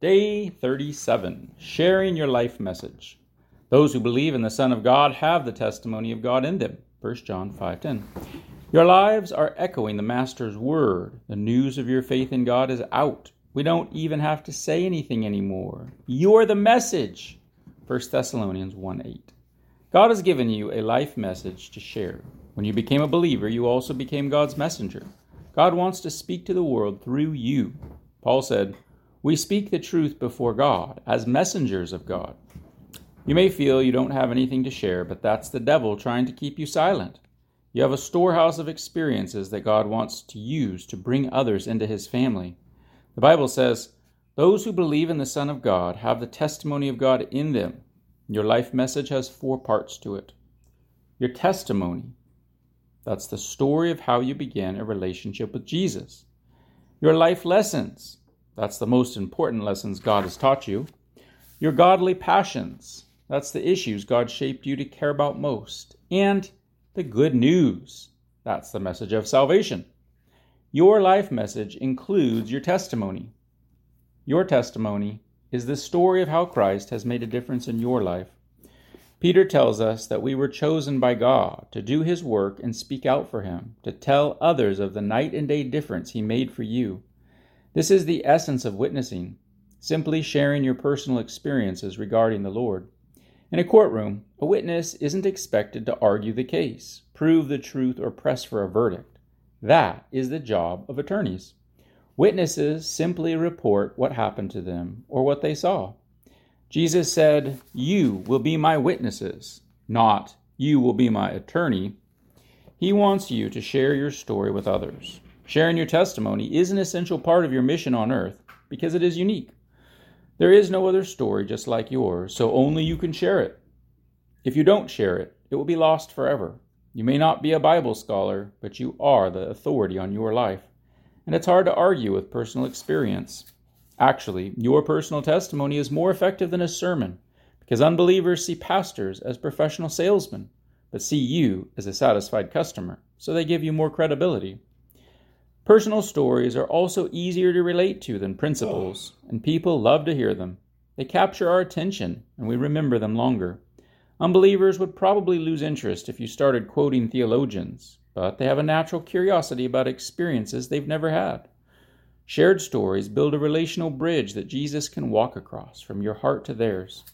Day 37 Sharing Your Life Message. Those who believe in the Son of God have the testimony of God in them. 1 John 5:10. Your lives are echoing the Master's word. The news of your faith in God is out. We don't even have to say anything anymore. You're the message. 1 Thessalonians 1:8. God has given you a life message to share. When you became a believer, you also became God's messenger. God wants to speak to the world through you. Paul said, we speak the truth before God as messengers of God. You may feel you don't have anything to share, but that's the devil trying to keep you silent. You have a storehouse of experiences that God wants to use to bring others into his family. The Bible says, Those who believe in the Son of God have the testimony of God in them. Your life message has four parts to it. Your testimony, that's the story of how you began a relationship with Jesus. Your life lessons, that's the most important lessons God has taught you. Your godly passions. That's the issues God shaped you to care about most. And the good news. That's the message of salvation. Your life message includes your testimony. Your testimony is the story of how Christ has made a difference in your life. Peter tells us that we were chosen by God to do his work and speak out for him, to tell others of the night and day difference he made for you. This is the essence of witnessing, simply sharing your personal experiences regarding the Lord. In a courtroom, a witness isn't expected to argue the case, prove the truth, or press for a verdict. That is the job of attorneys. Witnesses simply report what happened to them or what they saw. Jesus said, You will be my witnesses, not you will be my attorney. He wants you to share your story with others. Sharing your testimony is an essential part of your mission on earth because it is unique. There is no other story just like yours, so only you can share it. If you don't share it, it will be lost forever. You may not be a Bible scholar, but you are the authority on your life. And it's hard to argue with personal experience. Actually, your personal testimony is more effective than a sermon because unbelievers see pastors as professional salesmen, but see you as a satisfied customer, so they give you more credibility. Personal stories are also easier to relate to than principles, oh. and people love to hear them. They capture our attention, and we remember them longer. Unbelievers would probably lose interest if you started quoting theologians, but they have a natural curiosity about experiences they've never had. Shared stories build a relational bridge that Jesus can walk across from your heart to theirs.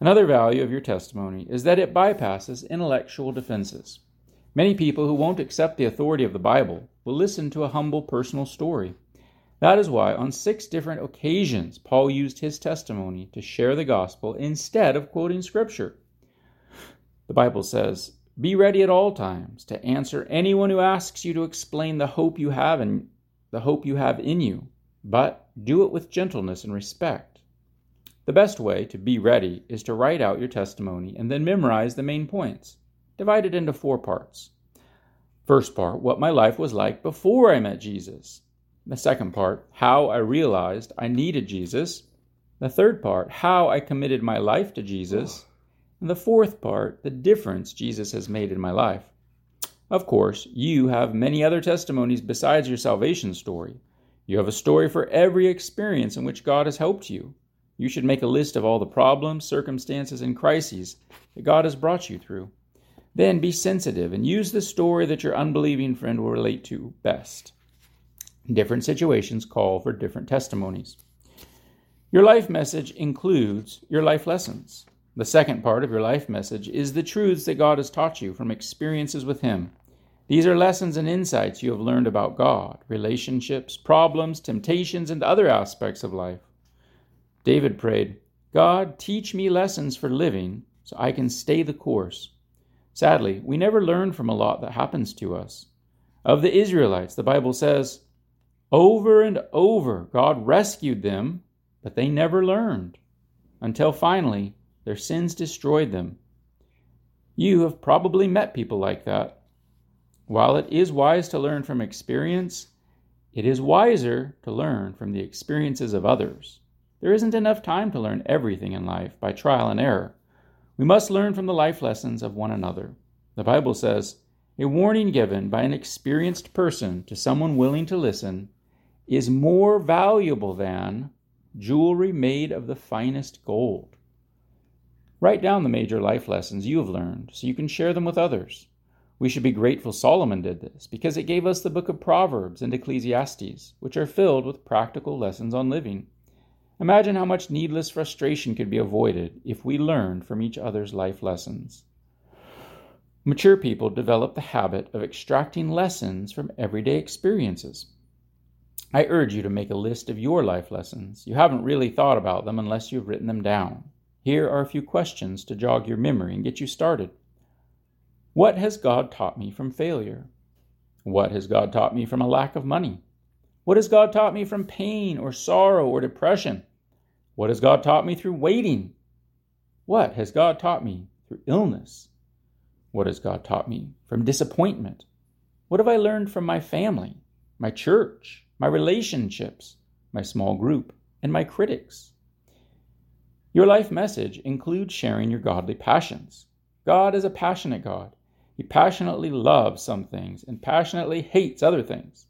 Another value of your testimony is that it bypasses intellectual defenses. Many people who won't accept the authority of the Bible will listen to a humble personal story. That is why, on six different occasions, Paul used his testimony to share the gospel instead of quoting Scripture. The Bible says, Be ready at all times to answer anyone who asks you to explain the hope you have in the hope you have in you, but do it with gentleness and respect. The best way to be ready is to write out your testimony and then memorize the main points divided into four parts. First part, what my life was like before I met Jesus. The second part, how I realized I needed Jesus. The third part, how I committed my life to Jesus. And the fourth part, the difference Jesus has made in my life. Of course, you have many other testimonies besides your salvation story. You have a story for every experience in which God has helped you. You should make a list of all the problems, circumstances, and crises that God has brought you through. Then be sensitive and use the story that your unbelieving friend will relate to best. Different situations call for different testimonies. Your life message includes your life lessons. The second part of your life message is the truths that God has taught you from experiences with Him. These are lessons and insights you have learned about God, relationships, problems, temptations, and other aspects of life. David prayed, God, teach me lessons for living so I can stay the course. Sadly, we never learn from a lot that happens to us. Of the Israelites, the Bible says, over and over God rescued them, but they never learned, until finally their sins destroyed them. You have probably met people like that. While it is wise to learn from experience, it is wiser to learn from the experiences of others. There isn't enough time to learn everything in life by trial and error. We must learn from the life lessons of one another. The Bible says, a warning given by an experienced person to someone willing to listen is more valuable than jewelry made of the finest gold. Write down the major life lessons you have learned so you can share them with others. We should be grateful Solomon did this because it gave us the book of Proverbs and Ecclesiastes, which are filled with practical lessons on living. Imagine how much needless frustration could be avoided if we learned from each other's life lessons. Mature people develop the habit of extracting lessons from everyday experiences. I urge you to make a list of your life lessons. You haven't really thought about them unless you've written them down. Here are a few questions to jog your memory and get you started. What has God taught me from failure? What has God taught me from a lack of money? What has God taught me from pain or sorrow or depression? What has God taught me through waiting? What has God taught me through illness? What has God taught me from disappointment? What have I learned from my family, my church, my relationships, my small group, and my critics? Your life message includes sharing your godly passions. God is a passionate God. He passionately loves some things and passionately hates other things.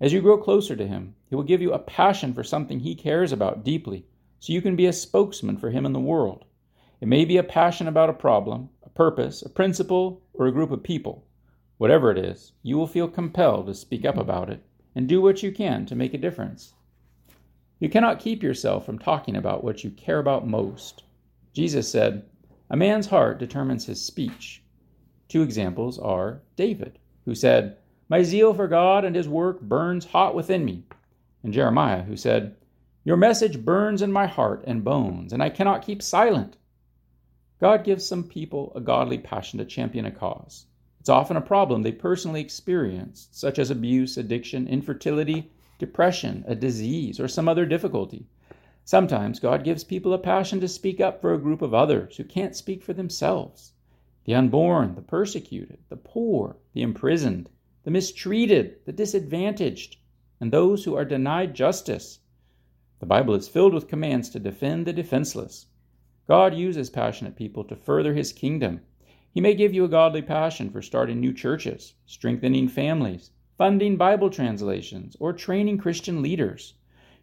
As you grow closer to Him, He will give you a passion for something He cares about deeply, so you can be a spokesman for Him in the world. It may be a passion about a problem, a purpose, a principle, or a group of people. Whatever it is, you will feel compelled to speak up about it and do what you can to make a difference. You cannot keep yourself from talking about what you care about most. Jesus said, A man's heart determines his speech. Two examples are David, who said, My zeal for God and his work burns hot within me, and Jeremiah, who said, Your message burns in my heart and bones, and I cannot keep silent. God gives some people a godly passion to champion a cause. It's often a problem they personally experience, such as abuse, addiction, infertility, depression, a disease, or some other difficulty. Sometimes God gives people a passion to speak up for a group of others who can't speak for themselves the unborn, the persecuted, the poor, the imprisoned, the mistreated, the disadvantaged, and those who are denied justice. The Bible is filled with commands to defend the defenseless. God uses passionate people to further his kingdom. He may give you a godly passion for starting new churches, strengthening families, funding Bible translations, or training Christian leaders.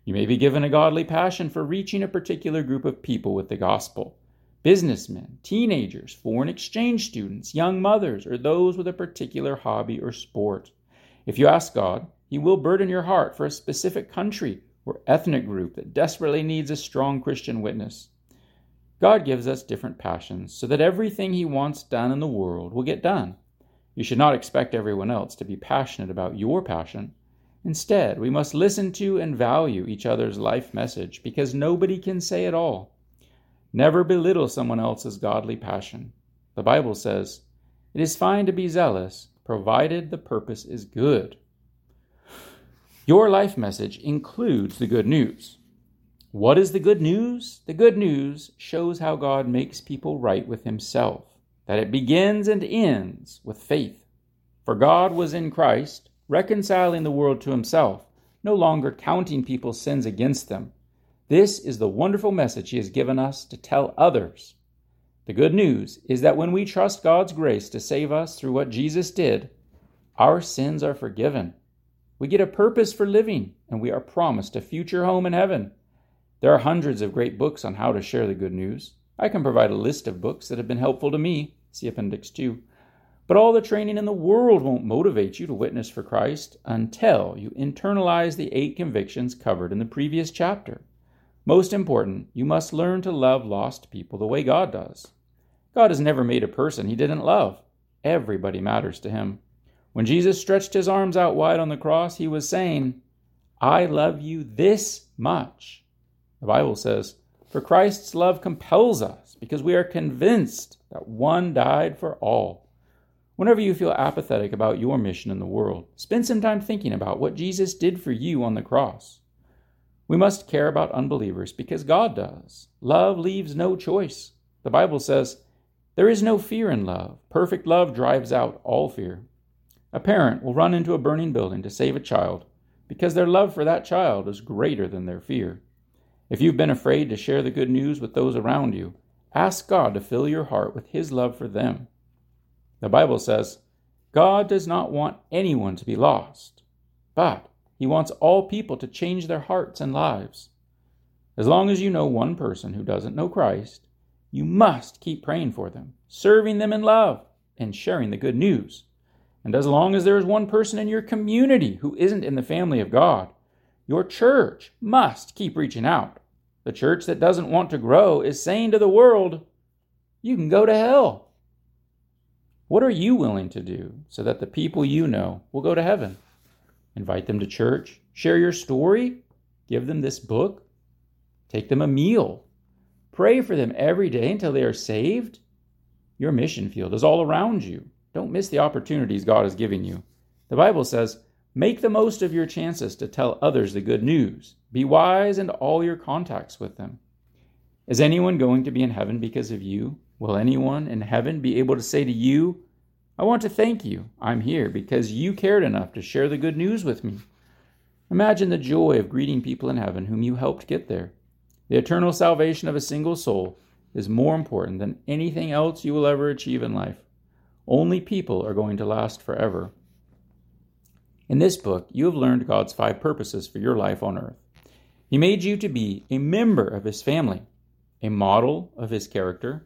You may be given a godly passion for reaching a particular group of people with the gospel businessmen, teenagers, foreign exchange students, young mothers, or those with a particular hobby or sport. If you ask God, He will burden your heart for a specific country or ethnic group that desperately needs a strong Christian witness. God gives us different passions so that everything He wants done in the world will get done. You should not expect everyone else to be passionate about your passion. Instead, we must listen to and value each other's life message because nobody can say it all. Never belittle someone else's godly passion. The Bible says, It is fine to be zealous, provided the purpose is good. Your life message includes the good news. What is the good news? The good news shows how God makes people right with Himself, that it begins and ends with faith. For God was in Christ, reconciling the world to Himself, no longer counting people's sins against them this is the wonderful message He has given us to tell others. The good news is that when we trust God's grace to save us through what Jesus did, our sins are forgiven. We get a purpose for living, and we are promised a future home in heaven. There are hundreds of great books on how to share the good news. I can provide a list of books that have been helpful to me. See Appendix 2. But all the training in the world won't motivate you to witness for Christ until you internalize the eight convictions covered in the previous chapter. Most important, you must learn to love lost people the way God does. God has never made a person he didn't love. Everybody matters to him. When Jesus stretched his arms out wide on the cross, he was saying, I love you this much. The Bible says, For Christ's love compels us because we are convinced that one died for all. Whenever you feel apathetic about your mission in the world, spend some time thinking about what Jesus did for you on the cross. We must care about unbelievers because God does. Love leaves no choice. The Bible says, There is no fear in love. Perfect love drives out all fear. A parent will run into a burning building to save a child because their love for that child is greater than their fear. If you've been afraid to share the good news with those around you, ask God to fill your heart with His love for them. The Bible says, God does not want anyone to be lost, but he wants all people to change their hearts and lives. As long as you know one person who doesn't know Christ, you must keep praying for them, serving them in love, and sharing the good news. And as long as there is one person in your community who isn't in the family of God, your church must keep reaching out. The church that doesn't want to grow is saying to the world, you can go to hell. What are you willing to do so that the people you know will go to heaven? Invite them to church, share your story, give them this book, take them a meal, pray for them every day until they are saved. Your mission field is all around you. Don't miss the opportunities God is giving you. The Bible says, Make the most of your chances to tell others the good news. Be wise in all your contacts with them. Is anyone going to be in heaven because of you? Will anyone in heaven be able to say to you, I want to thank you. I'm here because you cared enough to share the good news with me. Imagine the joy of greeting people in heaven whom you helped get there. The eternal salvation of a single soul is more important than anything else you will ever achieve in life. Only people are going to last forever. In this book, you have learned God's five purposes for your life on earth. He made you to be a member of His family, a model of His character,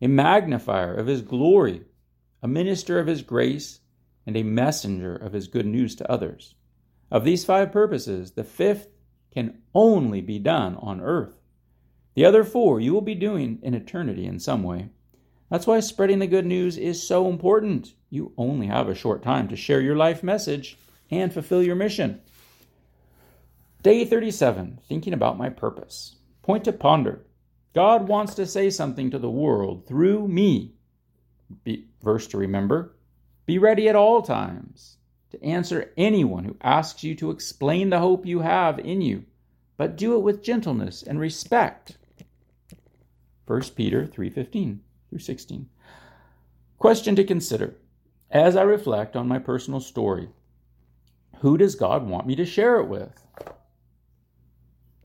a magnifier of His glory, a minister of His grace, and a messenger of His good news to others. Of these five purposes, the fifth can only be done on earth. The other four you will be doing in eternity in some way. That's why spreading the good news is so important. You only have a short time to share your life message and fulfill your mission. Day 37 Thinking about my purpose. Point to ponder. God wants to say something to the world through me. Be, verse to remember Be ready at all times to answer anyone who asks you to explain the hope you have in you, but do it with gentleness and respect. 1 Peter 3:15 through 16. Question to consider. As I reflect on my personal story, who does God want me to share it with?